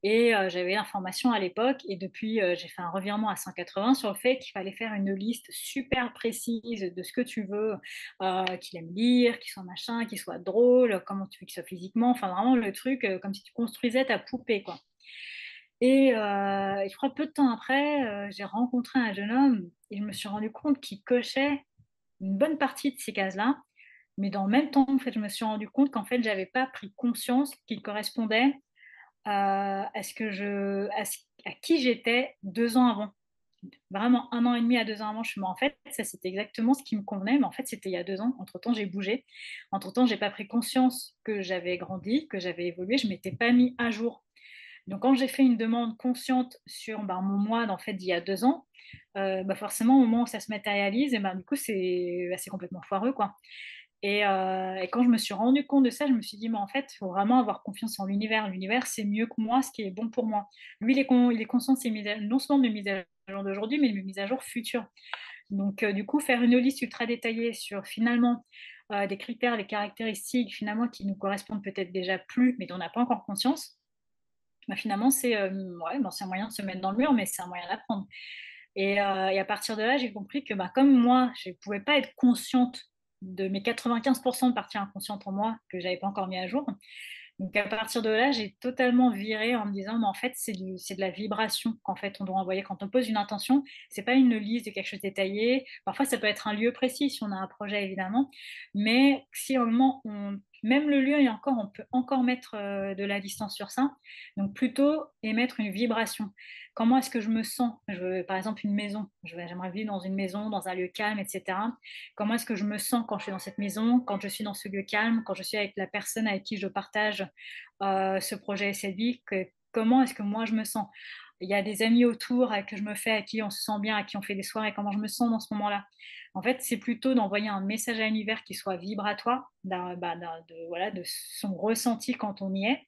Et euh, j'avais l'information à l'époque, et depuis, euh, j'ai fait un revirement à 180 sur le fait qu'il fallait faire une liste super précise de ce que tu veux, euh, qu'il aime lire, qu'il soit machin, qu'il soit drôle, comment tu veux qu'il soit physiquement, enfin vraiment le truc comme si tu construisais ta poupée, quoi. Et je crois peu de temps après, j'ai rencontré un jeune homme et je me suis rendu compte qu'il cochait une bonne partie de ces cases-là. Mais dans le même temps, en fait, je me suis rendu compte qu'en fait, j'avais pas pris conscience qu'il correspondait à, ce que je, à, qui j'étais deux ans avant. Vraiment un an et demi à deux ans avant, je suis en fait, ça c'était exactement ce qui me convenait, mais en fait c'était il y a deux ans. Entre temps, j'ai bougé. Entre temps, j'ai pas pris conscience que j'avais grandi, que j'avais évolué. Je m'étais pas mis à jour. Donc quand j'ai fait une demande consciente sur ben, mon mois en fait d'il y a deux ans, euh, bah forcément au moment où ça se matérialise, et ben, du coup c'est bah, complètement foireux quoi. Euh, et, quand je me suis rendu compte de ça, je me suis dit, mais en fait, il faut vraiment avoir confiance en l'univers. L'univers, c'est mieux que moi, ce qui est bon pour moi. Lui, il est, conscient de ses mises non seulement de mes mises à jour d'aujourd'hui, mais de mes mises à jour futures. Donc, euh, du coup, faire une liste ultra détaillée sur finalement euh, des critères, des caractéristiques finalement qui nous correspondent peut-être déjà plus, mais dont on n'a pas encore conscience, bah, finalement, c'est ouais, bon, un moyen de se mettre dans le mur, mais c'est un moyen d'apprendre. Et, et, à partir de là, j'ai compris que bah, comme moi, je ne pouvais pas être consciente de mes 95% de parties inconscientes en moi que j'avais pas encore mis à jour. Donc à partir de là, j'ai totalement viré en me disant, mais en fait, c'est de la vibration qu'en fait on doit envoyer quand on pose une intention. C'est pas une liste de quelque chose détaillé. Parfois, ça peut être un lieu précis si on a un projet évidemment, mais si au moment on même le lieu encore, on peut encore mettre euh, de la distance sur ça. Donc plutôt émettre une vibration. Comment est-ce que je me sens? Je veux, Par exemple, une maison. J'aimerais vivre dans une maison, dans un lieu calme, etc. Comment est-ce que je me sens quand je suis dans cette maison, quand je suis dans ce lieu calme, quand je suis avec la personne avec qui je partage euh, ce projet et cette vie? Comment est-ce que moi je me sens? Il y a des amis autour que je me fais, à qui on se sent bien, à qui on fait des soirées, comment je me sens dans ce moment-là. En fait, c'est plutôt d'envoyer un message à l'univers qui soit vibratoire, bah, de, voilà, de son ressenti quand on y est,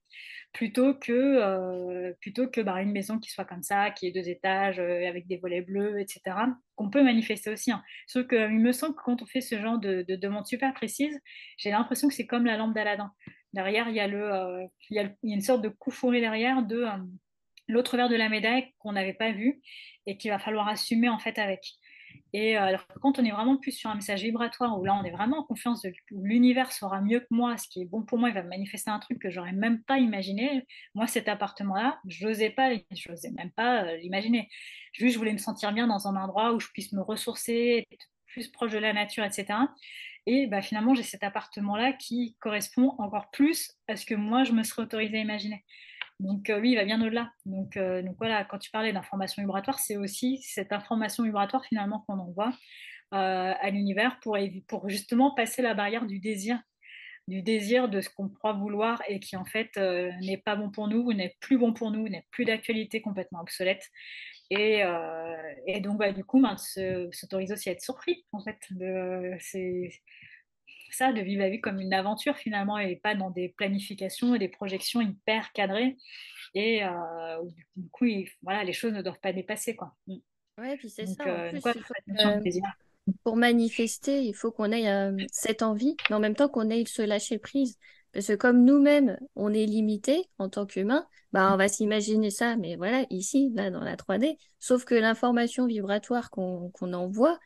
plutôt que, euh, plutôt que bah, une maison qui soit comme ça, qui est deux étages, euh, avec des volets bleus, etc., qu'on peut manifester aussi. Hein. Sauf qu'il me semble que quand on fait ce genre de, de demande super précise, j'ai l'impression que c'est comme la lampe d'Aladin. Derrière, il y, a le, euh, il, y a, il y a une sorte de coup fourré derrière de l'autre verre de la médaille qu'on n'avait pas vu et qu'il va falloir assumer en fait avec. Et euh, alors, quand on est vraiment plus sur un message vibratoire où là on est vraiment en confiance de l'univers sera mieux que moi, ce qui est bon pour moi, il va manifester un truc que j'aurais même pas imaginé. Moi, cet appartement-là, je n'osais pas, je n'osais même pas euh, l'imaginer. Juste, je voulais me sentir bien dans un endroit où je puisse me ressourcer, être plus proche de la nature, etc. Et bah, finalement, j'ai cet appartement-là qui correspond encore plus à ce que moi, je me serais autorisée à imaginer. Donc oui, euh, il va bien au-delà. Donc, euh, voilà, quand tu parlais d'information vibratoire, c'est aussi cette information vibratoire finalement qu'on envoie euh, à l'univers pour, justement passer la barrière du désir, du désir de ce qu'on croit vouloir et qui en fait n'est pas bon pour nous, ou n'est plus bon pour nous, n'est plus d'actualité, complètement obsolète. Et, donc bah, du coup, ben, s'autorise aussi à être surpris en fait. c'est ça, de vivre la vie comme une aventure finalement et pas dans des planifications et des projections hyper cadrées et euh, du coup, voilà, les choses ne doivent pas dépasser. Quoi. Mm. Ouais, puis c'est ça. Euh, pour manifester, il faut qu'on ait euh, cette envie, mais en même temps qu'on ait se lâcher prise. Parce que comme nous-mêmes, on est limité en tant qu'humain, bah, on va s'imaginer ça, mais voilà, ici, là, dans la 3D. Sauf que l'information vibratoire qu'on envoie,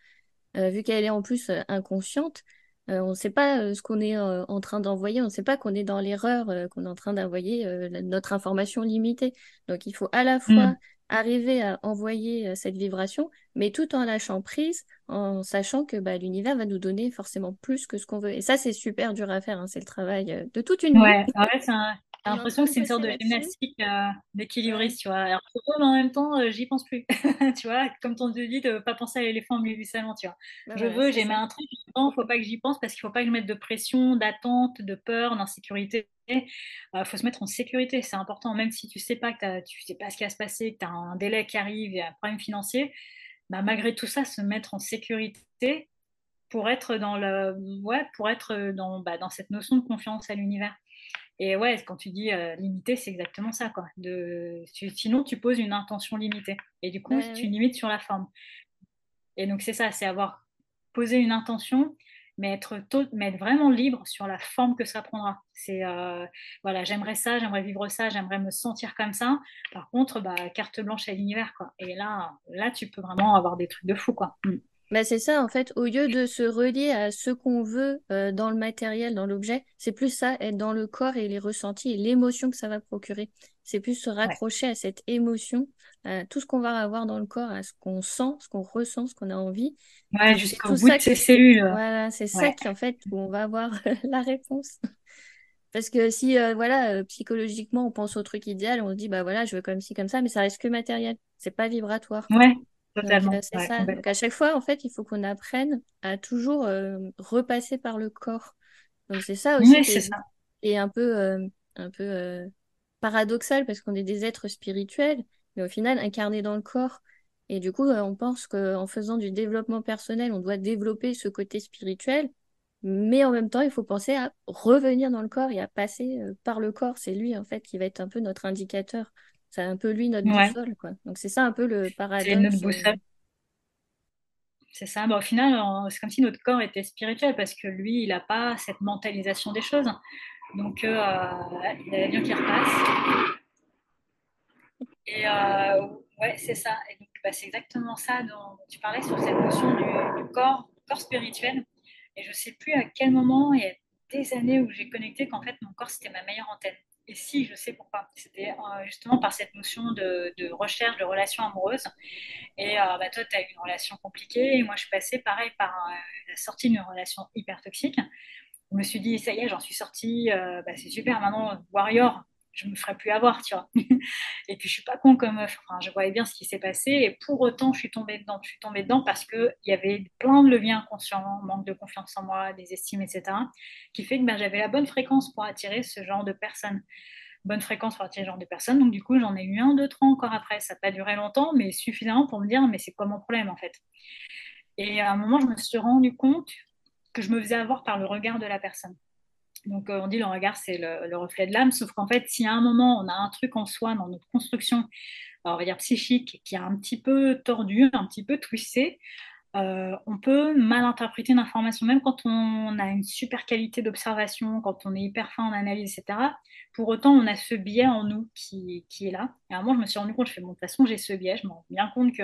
vu qu'elle est en plus inconsciente, euh, on ne sait pas euh, ce qu'on est euh, en train d'envoyer, on ne sait pas qu'on est dans l'erreur, qu'on est en train d'envoyer notre information limitée. Donc il faut à la fois mm. arriver à envoyer cette vibration, mais tout en lâchant prise, en sachant que bah, l'univers va nous donner forcément plus que ce qu'on veut. Et ça, c'est super dur à faire, hein, c'est le travail de toute une vie. Ouais, c'est un, j'ai l'impression que c'est une sorte de gymnastique euh, d'équilibriste, tu vois. Alors, mais en même temps, euh, j'y pense plus. tu vois, comme ton te dit de pas penser à l'éléphant au milieu du salon, tu vois. Bah je veux, j'ai mis un truc, il ne faut pas que j'y pense parce qu'il ne faut pas que je mette de pression, d'attente, de peur, d'insécurité. Il euh, faut se mettre en sécurité, c'est important. Même si tu sais pas que tu sais pas ce qui va se passer, que tu as un délai qui arrive, il y a un problème financier, bah, malgré tout ça, se mettre en sécurité pour être dans le, ouais, pour être dans, bah, dans cette notion de confiance à l'univers. Et ouais, quand tu dis euh, limité, c'est exactement ça. Quoi. De, sinon, tu poses une intention limitée. Et du coup, tu limites sur la forme. Et donc, c'est ça, c'est avoir posé une intention mais être, mais être vraiment libre sur la forme que ça prendra. C'est voilà, j'aimerais ça, j'aimerais vivre ça, j'aimerais me sentir comme ça. Par contre, bah, carte blanche à l'univers, quoi. Et là, là, tu peux vraiment avoir des trucs de fou, quoi. Mm. Bah c'est ça, en fait, au lieu de se relier à ce qu'on veut dans le matériel, dans l'objet, c'est plus ça, être dans le corps et les ressentis et l'émotion que ça va procurer. C'est plus se raccrocher à cette émotion, à tout ce qu'on va avoir dans le corps, à ce qu'on sent, ce qu'on ressent, ce qu'on a envie. Ouais, jusqu'au bout de ces cellules. Voilà, c'est ça qui, en fait, où on va avoir la réponse. Parce que si, voilà, psychologiquement, on pense au truc idéal, on se dit, bah voilà, je veux comme ci, comme ça, mais ça reste que matériel. C'est pas vibratoire. Ouais, Totalement. C'est ça. Donc, à chaque fois, en fait, il faut qu'on apprenne à toujours euh, repasser par le corps. Donc, c'est ça aussi. Oui, c'est ça. Et un peu, euh, un peu euh, paradoxal parce qu'on est des êtres spirituels, mais au final, incarnés dans le corps. Et du coup, on pense qu'en faisant du développement personnel, on doit développer ce côté spirituel. Mais en même temps, il faut penser à revenir dans le corps et à passer par le corps. C'est lui, en fait, qui va être un peu notre indicateur. C'est un peu lui notre boussole, quoi. Donc c'est ça un peu le paradoxe. C'est notre boussole. Euh. C'est ça. au final, c'est comme si notre corps était spirituel parce que lui, il n'a pas cette mentalisation des choses. Donc, euh, il a bien qu'il repasse. Et euh, ouais, c'est ça. Et donc, bah, c'est exactement ça dont tu parlais sur cette notion du, corps, corps spirituel. Et je ne sais plus à quel moment, il y a des années où j'ai connecté qu'en fait, mon corps, c'était ma meilleure antenne. Et si, je sais pourquoi. C'était euh, justement par cette notion de, recherche de relations amoureuses. Et euh, bah, toi, tu as eu une relation compliquée. Et moi, je suis passée pareil par euh, la sortie d'une relation hyper toxique. Je me suis dit, ça y est, j'en suis sortie. Bah, c'est super. Maintenant, Warrior, je me ferais plus avoir, tu vois. et puis je suis pas con comme meuf. Je voyais bien ce qui s'est passé et pour autant, je suis tombée dedans. Je suis tombée dedans parce que il y avait plein de leviers inconscients, manque de confiance en moi, des estimes, etc., qui fait que ben, j'avais la bonne fréquence pour attirer ce genre de personnes. Bonne fréquence pour attirer ce genre de personnes. Donc du coup, j'en ai eu un, deux, trois encore après. Ça n'a pas duré longtemps, mais suffisamment pour me dire, mais c'est quoi mon problème en fait Et à un moment, je me suis rendu compte que je me faisais avoir par le regard de la personne. Donc, euh, on dit le regard, c'est le, reflet de l'âme, sauf qu'en fait, si à un moment, on a un truc en soi, dans notre construction, on va dire psychique, qui est un petit peu tordu, un petit peu twisté, euh, on peut mal interpréter une information, même quand on a une super qualité d'observation, quand on est hyper fin en analyse, etc. Pour autant, on a ce biais en nous qui, est là. Et à un moment, je me suis rendu compte, je fais, bon, de toute façon, j'ai ce biais, je me rends bien compte que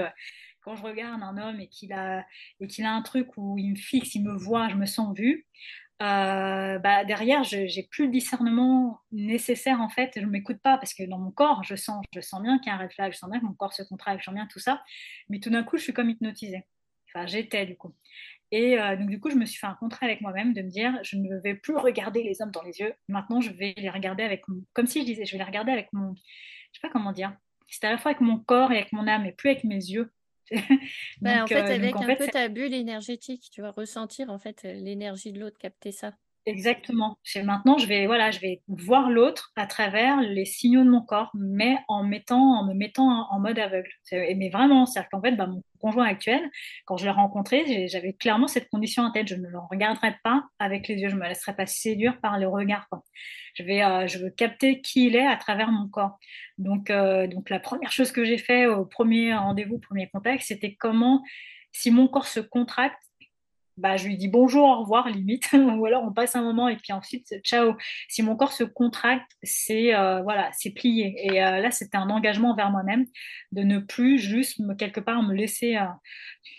quand je regarde un homme et qu'il a, et qu'il a un truc où il me fixe, il me voit, je me sens vue, euh, bah, derrière, je n'ai plus le discernement nécessaire en fait. Je ne m'écoute pas parce que dans mon corps, je sens, je sens bien qu'il y a un red flag, je sens bien que mon corps se contracte, je sens bien tout ça. Mais tout d'un coup, je suis comme hypnotisée. Enfin, j'étais du coup. Et euh, donc, du coup, je me suis fait un contrat avec moi-même de me dire, je ne vais plus regarder les hommes dans les yeux. Maintenant, je vais les regarder avec mon... Comme si je disais, je vais les regarder avec mon... Je sais pas comment dire. C'est à la fois avec mon corps et avec mon âme, et plus avec mes yeux. Bah, en fait, euh, avec un peu ta bulle énergétique, tu vas ressentir en fait l'énergie de l'autre, capter ça. Exactement. Maintenant, je vais, voilà, je vais voir l'autre à travers les signaux de mon corps, mais en, mettant, en me mettant en mode aveugle. Mais vraiment, c'est-à-dire qu'en fait, bah, mon conjoint actuel, quand je l'ai rencontré, j'avais clairement cette condition en tête. Je ne le regarderai pas avec les yeux, je ne me laisserai pas séduire par le regard. Je, vais, euh, je veux capter qui il est à travers mon corps. Donc, euh, donc la première chose que j'ai fait au premier rendez-vous, premier contact, c'était comment, si mon corps se contracte, bah, je lui dis bonjour, au revoir, limite, ou alors on passe un moment et puis ensuite, ciao. Si mon corps se contracte, c'est euh, voilà, c'est plié. Et euh, là, c'était un engagement vers moi-même de ne plus juste quelque part me laisser euh,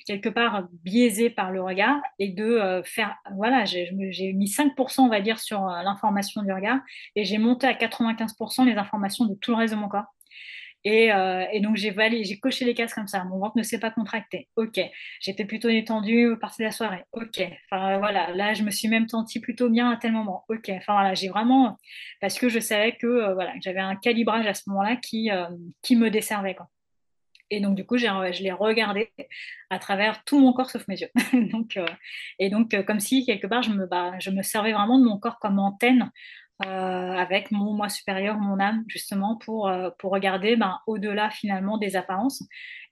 quelque part biaisé par le regard et de faire, voilà, j'ai mis 5%, on va dire, sur l'information du regard et j'ai monté à 95% les informations de tout le reste de mon corps. Euh, et, donc, j'ai coché les cases comme ça. Mon ventre ne s'est pas contracté. OK. J'étais plutôt détendue partie de la soirée. OK. Enfin, voilà. Là, je me suis même sentie plutôt bien à tel moment. OK. Enfin, voilà. J'ai vraiment. Parce que je savais que, euh, voilà, j'avais un calibrage à ce moment-là qui, euh, qui me desservait. Et donc, du coup, je l'ai regardé à travers tout mon corps sauf mes yeux. donc, et donc, comme si, quelque part, je me, bah, je me servais vraiment de mon corps comme antenne avec mon moi supérieur, mon âme, justement, pour, euh, pour regarder ben, au-delà finalement des apparences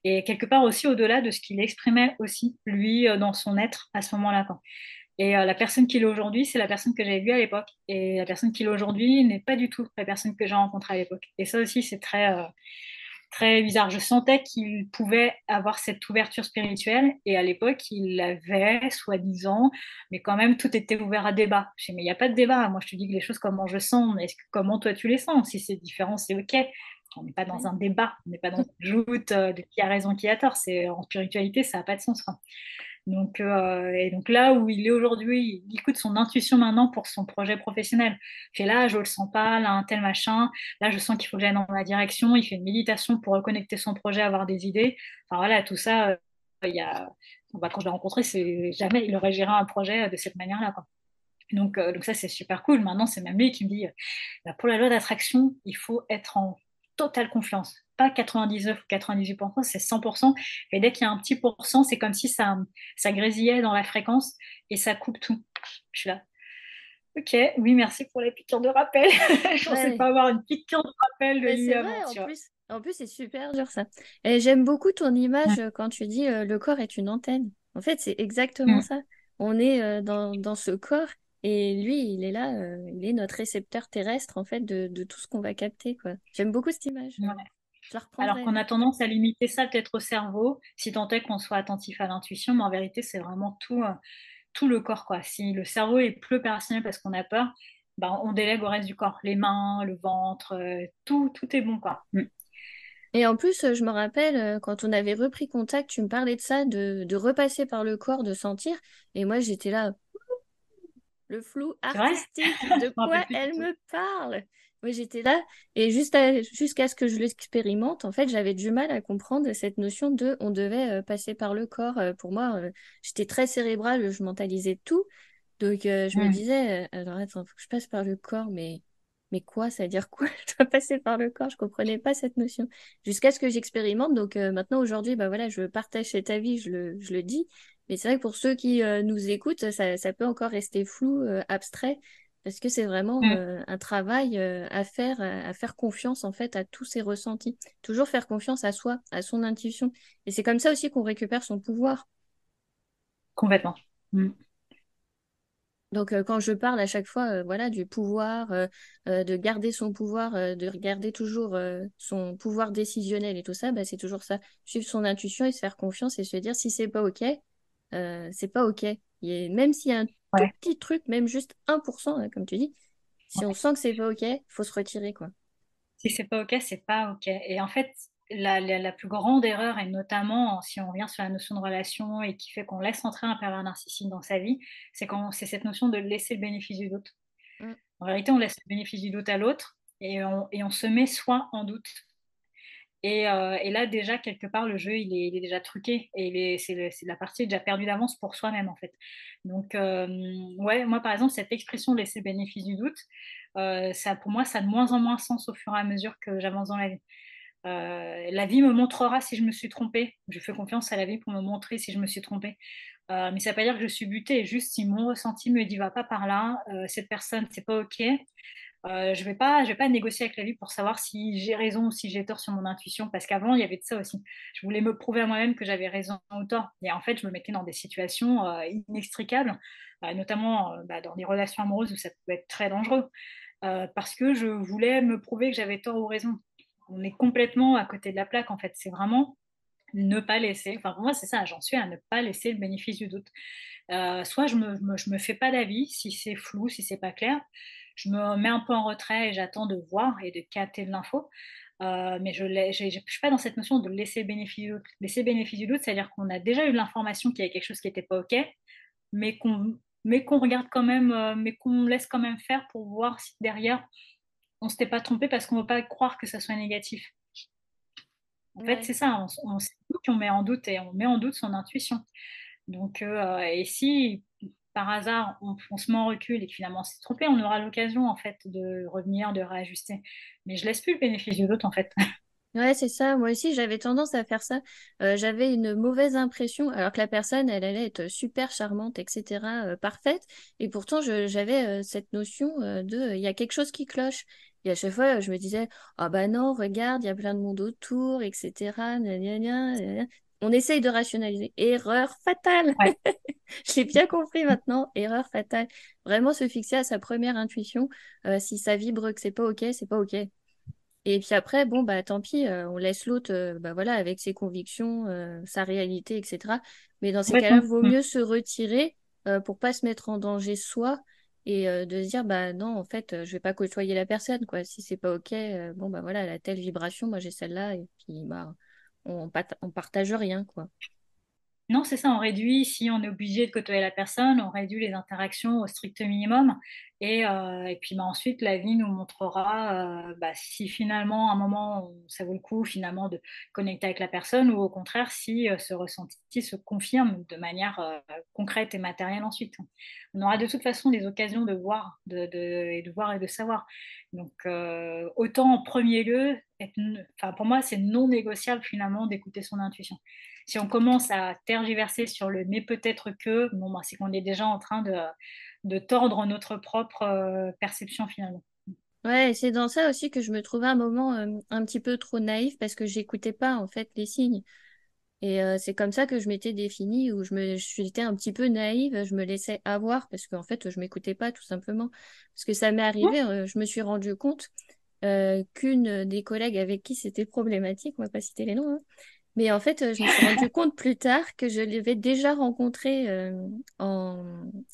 et quelque part aussi au-delà de ce qu'il exprimait aussi, lui, euh, dans son être à ce moment-là. Et la personne qu'il est aujourd'hui, c'est la personne que j'avais vue à l'époque. Et la personne qu'il est aujourd'hui n'est pas du tout la personne que j'ai rencontrée à l'époque. Et ça aussi, c'est très, très bizarre. Je sentais qu'il pouvait avoir cette ouverture spirituelle et à l'époque, il l'avait, soi-disant, mais quand même, tout était ouvert à débat. Je dis, mais il n'y a pas de débat. Moi, je te dis que les choses, comment je sens, comment toi tu les sens? Si c'est différent, c'est OK. On n'est pas dans un débat, on n'est pas dans une joute euh, de qui a raison, qui a tort. En spiritualité, ça n'a pas de sens. Donc, euh, et donc là où il est aujourd'hui, il écoute son intuition maintenant pour son projet professionnel. Il fait là, je le sens pas, là, un tel machin, là, je sens qu'il faut que j'aille dans la direction. Il fait une méditation pour reconnecter son projet, avoir des idées. Enfin voilà, tout ça, euh, il y a... bah, quand je l'ai rencontré, jamais il aurait géré un projet de cette manière-là. Donc, euh, donc ça, c'est super cool. Maintenant, c'est même lui qui me dit, bah, pour la loi d'attraction, il faut être en totale confiance. Pas 99 ou 98%, c'est 100%. Et dès qu'il y a un petit pourcent, c'est comme si ça, ça grésillait dans la fréquence et ça coupe tout. Je suis là. Ok, oui, merci pour les piqûres de rappel. je ne pensais pas avoir une piqûre de rappel de C'est en plus. En plus, c'est super dur ça. Et j'aime beaucoup ton image quand tu dis euh, le corps est une antenne. En fait, c'est exactement mm. ça. On est euh, dans, dans, ce corps et lui, il est là, euh, il est notre récepteur terrestre en fait de, de tout ce qu'on va capter. J'aime beaucoup cette image. Alors qu'on a tendance à limiter ça peut-être au cerveau, si tant est qu'on soit attentif à l'intuition, mais en vérité, c'est vraiment tout, euh, tout le corps. Quoi. Si le cerveau est plus opérationnel parce qu'on a peur, ben, on délègue au reste du corps. Les mains, le ventre, euh, tout, tout est bon. Quoi. Mm. Et en plus, je me rappelle, quand on avait repris contact, tu me parlais de ça, de, de repasser par le corps, de sentir. Et moi, j'étais là, le flou artistique, de quoi elle me parle? Oui, j'étais là et jusqu'à ce que je l'expérimente, en fait, j'avais du mal à comprendre cette notion de on devait euh, passer par le corps. Euh, pour moi, euh, j'étais très cérébrale, je mentalisais tout. Donc, je me disais, alors attends, faut que je passe par le corps, mais, mais quoi, ça veut dire quoi? Je dois passer par le corps, je comprenais pas cette notion. Jusqu'à ce que j'expérimente. Donc, maintenant, aujourd'hui, bah voilà, je partage cet avis, je le, je le dis. Mais c'est vrai que pour ceux qui euh, nous écoutent, ça, peut encore rester flou, euh, abstrait, parce que c'est vraiment mm. euh, un travail à faire, à faire confiance en fait à tous ses ressentis. Toujours faire confiance à soi, à son intuition. Et c'est comme ça aussi qu'on récupère son pouvoir. Complètement. Mm. Donc quand je parle à chaque fois voilà du pouvoir de garder son pouvoir de garder toujours son pouvoir décisionnel et tout ça bah, c'est toujours ça suivre son intuition et se faire confiance et se dire si c'est pas OK c'est pas OK. Même s'il y a un tout petit truc, même juste 1%, hein, comme tu dis, si on sent que c'est pas OK, il faut se retirer, quoi. Si c'est pas OK, c'est pas OK. Et en fait, la, la, plus grande erreur, et notamment si on revient sur la notion de relation et qui fait qu'on laisse entrer un pervers narcissique dans sa vie, c'est quand c'est cette notion de laisser le bénéfice du doute. Mm. En vérité, on laisse le bénéfice du doute à l'autre et on, et on se met soi en doute euh, et, là, déjà, quelque part, le jeu, il est, déjà truqué. Et c'est la partie déjà perdue d'avance pour soi-même, en fait. Donc, euh, ouais, moi, par exemple, cette expression laisser bénéfice du doute, euh, ça, pour moi, ça a de moins en moins sens au fur et à mesure que j'avance dans la vie. la vie me montrera si je me suis trompée. Je fais confiance à la vie pour me montrer si je me suis trompée. mais ça ne veut pas dire que je suis butée. Juste si mon ressenti me dit va pas par là, cette personne, c'est pas OK. Euh, je ne vais, pas, négocier avec la vie pour savoir si j'ai raison ou si j'ai tort sur mon intuition, parce qu'avant, il y avait de ça aussi. Je voulais me prouver à moi-même que j'avais raison ou tort. Et en fait, je me mettais dans des situations euh, inextricables, euh, notamment bah, dans des relations amoureuses où ça pouvait être très dangereux, parce que je voulais me prouver que j'avais tort ou raison. On est complètement à côté de la plaque, en fait. C'est vraiment ne pas laisser, enfin pour moi c'est ça, j'en suis à ne pas laisser le bénéfice du doute. soit je me, me, me fais pas d'avis si c'est flou, si c'est pas clair, je me mets un peu en retrait et j'attends de voir et de capter de l'info. Euh, mais je ne suis pas dans cette notion de laisser bénéfice du doute. Laisser bénéfice du doute, c'est-à-dire qu'on a déjà eu l'information qu'il y a quelque chose qui n'était pas OK, mais qu'on mais qu'on regarde quand même, euh, mais qu'on laisse quand même faire pour voir si derrière on ne s'était pas trompé parce qu'on ne veut pas croire que ça soit négatif. En fait, c'est ça, on, on, met en doute et on met en doute son intuition. Donc, euh, et si par hasard, on, se met en recul et finalement c'est trompé, on aura l'occasion en fait de revenir, de réajuster. Mais je laisse plus le bénéfice de l'autre en fait. Ouais, c'est ça. Moi aussi, j'avais tendance à faire ça. Euh, j'avais une mauvaise impression, alors que la personne, elle allait être super charmante, etc., euh, parfaite. Et pourtant, j'avais euh, cette notion de, il y a quelque chose qui cloche. Et à chaque fois, je me disais, ah bah non, regarde, il y a plein de monde autour, etc. On essaye de rationaliser. Erreur fatale. Je l'ai bien compris maintenant. Erreur fatale. Vraiment se fixer à sa première intuition. Euh, si ça vibre que c'est pas OK, c'est pas OK. Et puis après, bon, bah tant pis, on laisse l'autre bah, voilà, avec ses convictions, sa réalité, etc. Mais dans ces cas-là, il vaut mieux se retirer pour pas se mettre en danger soi et de se dire, bah non, en fait, je vais pas côtoyer la personne, quoi. Si c'est pas OK, bon, bah voilà, elle a telle vibration, moi j'ai celle-là, et puis bah on, on partage rien, quoi. Non, c'est ça, on réduit, si on est obligé de côtoyer la personne, on réduit les interactions au strict minimum. Et, euh, puis bah, ensuite, la vie nous montrera euh, bah, si finalement, à un moment, ça vaut le coup finalement de connecter avec la personne ou au contraire, si euh, ce ressenti se confirme de manière concrète et matérielle ensuite. On aura de toute façon des occasions de voir, de, et de voir et de savoir. Donc, autant en premier lieu, être, pour moi, c'est non négociable finalement d'écouter son intuition si on commence à tergiverser sur le mais peut-être que, bon, bah, c'est qu'on est déjà en train de, de tordre notre propre euh, perception finalement. Ouais, c'est dans ça aussi que je me trouvais un moment euh, un petit peu trop naïf parce que j'écoutais pas en fait les signes. Et euh, c'est comme ça que je m'étais définie, où je me, j'étais un petit peu naïve, je me laissais avoir parce qu'en fait, je m'écoutais pas tout simplement. Parce que ça m'est arrivé, je me suis rendu compte qu'une des collègues avec qui c'était problématique, on va pas citer les noms, hein, mais en fait, je me suis rendu compte plus tard que je l'avais déjà rencontré euh, en,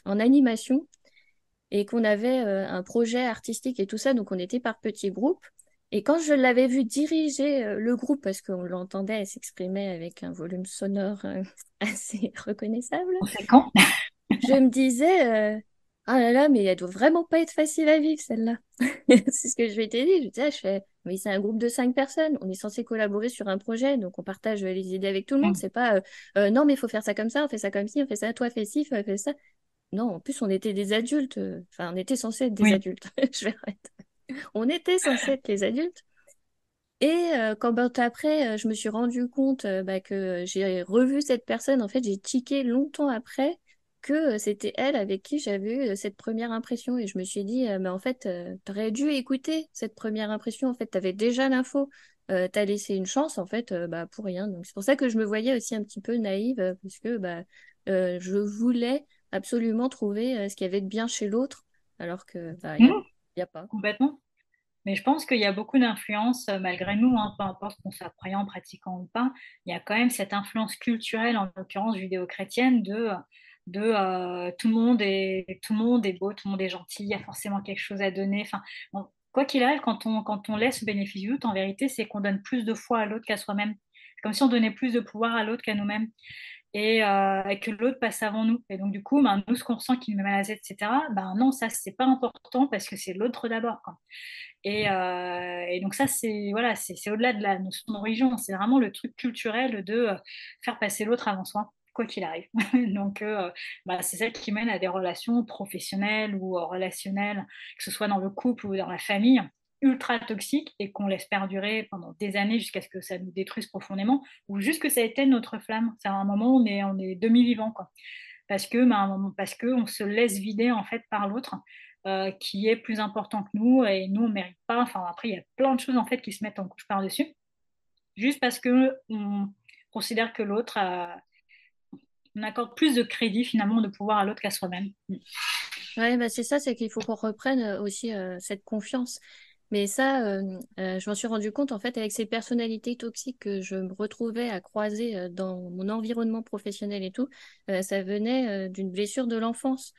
en, animation et qu'on avait euh, un projet artistique et tout ça, donc on était par petits groupes. Et quand je l'avais vu diriger euh, le groupe, parce qu'on l'entendait s'exprimer avec un volume sonore assez reconnaissable, je me disais, ah là là, mais elle doit vraiment pas être facile à vivre, celle-là. c'est ce que je vais t'aider. Je disais, je fais, mais c'est un groupe de cinq personnes. On est censé collaborer sur un projet, donc on partage les idées avec tout le monde. Mm. C'est pas, euh, euh, non, mais il faut faire ça comme ça, on fait ça comme ci, on fait ça, toi fais ci, toi fais ça. Non, en plus, on était des adultes. Enfin, on était censé être des adultes. je vais arrêter. On était censé être les adultes. Et euh, quand ben, après, je me suis rendu compte bah, que j'ai revu cette personne, en fait, j'ai tiqué longtemps après que c'était elle avec qui j'avais eu cette première impression. Et je me suis dit, mais en fait, tu aurais dû écouter cette première impression. En fait, tu avais déjà l'info. tu as laissé une chance, en fait, bah, pour rien. Donc, c'est pour ça que je me voyais aussi un petit peu naïve, parce que bah, je voulais absolument trouver ce qu'il y avait de bien chez l'autre, alors que bah, il n'y mmh. a, pas. Complètement. Mais je pense qu'il y a beaucoup d'influence, malgré nous, hein, peu importe qu'on soit croyant, pratiquant ou pas, il y a quand même cette influence culturelle, en l'occurrence judéo-chrétienne, de de euh, tout le monde est tout le monde est beau, tout le monde est gentil, il y a forcément quelque chose à donner. Enfin, quoi qu'il arrive, quand on quand on laisse le bénéfice du doute, en vérité, c'est qu'on donne plus de foi à l'autre qu'à soi-même. C'est comme si on donnait plus de pouvoir à l'autre qu'à nous-mêmes. Et, euh, que l'autre passe avant nous. Et donc, du coup, ben, nous, ce qu'on ressent qui nous met mal à l'aise, etc., ben non, ça, c'est pas important parce que c'est l'autre d'abord. Et, euh, et, donc, ça, c'est voilà, c'est au-delà de la notion de religion. C'est vraiment le truc culturel de faire passer l'autre avant soi quoi qu'il arrive. Donc, euh, bah, c'est ça qui mène à des relations professionnelles ou euh, relationnelles, que ce soit dans le couple ou dans la famille, ultra toxiques et qu'on laisse perdurer pendant des années jusqu'à ce que ça nous détruise profondément ou juste que ça éteigne notre flamme. C'est à un moment où on est, on est demi-vivant. Parce que, bah, parce que se laisse vider en fait par l'autre. Euh, qui est plus important que nous et nous on mérite pas. Enfin après il y a plein de choses en fait qui se mettent en couche par dessus, juste parce que on considère que l'autre a, on accorde plus de crédit finalement de pouvoir à l'autre qu'à soi-même. Oui, bah c'est ça, c'est qu'il faut qu'on reprenne euh, aussi euh, cette confiance. Mais ça, euh, je m'en suis rendu compte en fait avec ces personnalités toxiques que je me retrouvais à croiser dans mon environnement professionnel et tout, ça venait d'une blessure de l'enfance.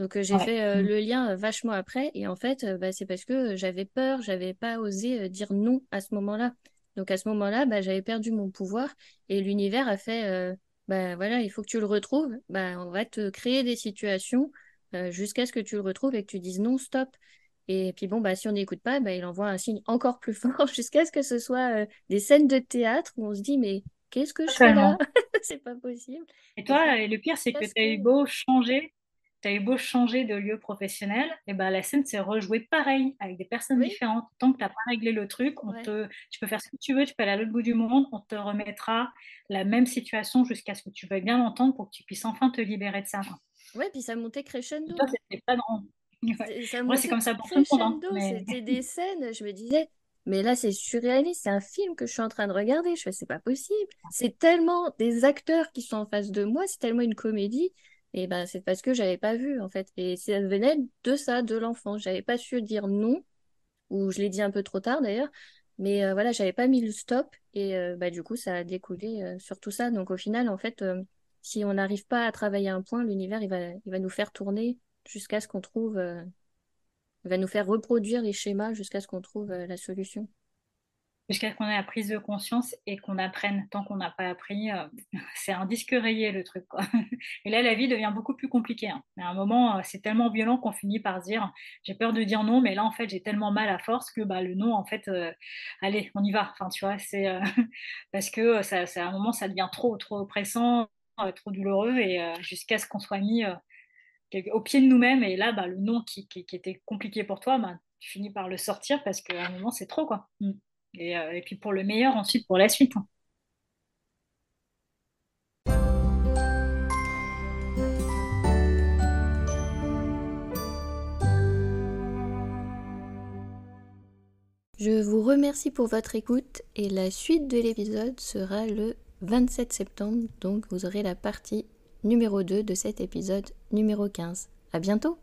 Donc j'ai fait mm. le lien vachement après et en fait bah, c'est parce que j'avais peur, j'avais pas osé dire non à ce moment-là. Donc à ce moment-là, bah, j'avais perdu mon pouvoir et l'univers a fait bah voilà, il faut que tu le retrouves. Bah, on va te créer des situations euh, jusqu'à ce que tu le retrouves et que tu dises non, stop. Et puis bon, bah, si on n'écoute pas, bah, il envoie un signe encore plus fort jusqu'à ce que ce soit euh, des scènes de théâtre où on se dit, mais qu'est-ce que je fais là? C'est pas possible. Et toi, le pire, c'est que tu as eu beau changer, tu as eu beau changer de lieu professionnel, et ben la scène s'est rejouée pareil, avec des personnes différentes. Tant que tu n'as pas réglé le truc, on te, tu peux faire ce que tu veux, tu peux aller à l'autre bout du monde, on te remettra la même situation jusqu'à ce que tu veuilles bien l'entendre pour que tu puisses enfin te libérer de ça. Ouais, puis ça montait crescendo. Toi, c'était pas Moi, c'est comme ça pour tout le monde. Hein, c'était des scènes, je me disais, mais là, c'est surréaliste, c'est un film que je suis en train de regarder. Je fais, c'est pas possible. C'est tellement des acteurs qui sont en face de moi, c'est tellement une comédie. Et ben, c'est parce que j'avais pas vu, en fait. Et ça venait de ça, de l'enfant. J'avais pas su dire non, ou je l'ai dit un peu trop tard d'ailleurs. Mais euh, voilà, j'avais pas mis le stop et euh, bah, du coup, ça a découlé euh, sur tout ça. Donc au final, en fait, si on n'arrive pas à travailler un point, l'univers, va, il va nous faire tourner jusqu'à ce qu'on trouve, il va nous faire reproduire les schémas jusqu'à ce qu'on trouve la solution jusqu'à ce qu'on ait la prise de conscience et qu'on apprenne. Tant qu'on n'a pas appris, euh, c'est un disque rayé le truc. Et là, la vie devient beaucoup plus compliquée. Hein. À un moment, euh, c'est tellement violent qu'on finit par dire j'ai peur de dire non, mais là, en fait, j'ai tellement mal à force que bah, le non, en fait, euh, allez, on y va. Enfin, tu vois, c'est parce que ça, à un moment, ça devient trop, trop oppressant, trop douloureux et jusqu'à ce qu'on soit mis au pied de nous-mêmes. Et là, bah, le non qui, qui, était compliqué pour toi, bah, tu finis par le sortir parce qu'à un moment, c'est trop. quoi. Mm. Euh, et, puis pour le meilleur ensuite pour la suite. Hein. Je vous remercie pour votre écoute et la suite de l'épisode sera le 27 septembre, donc vous aurez la partie numéro 2 de cet épisode numéro 15. À bientôt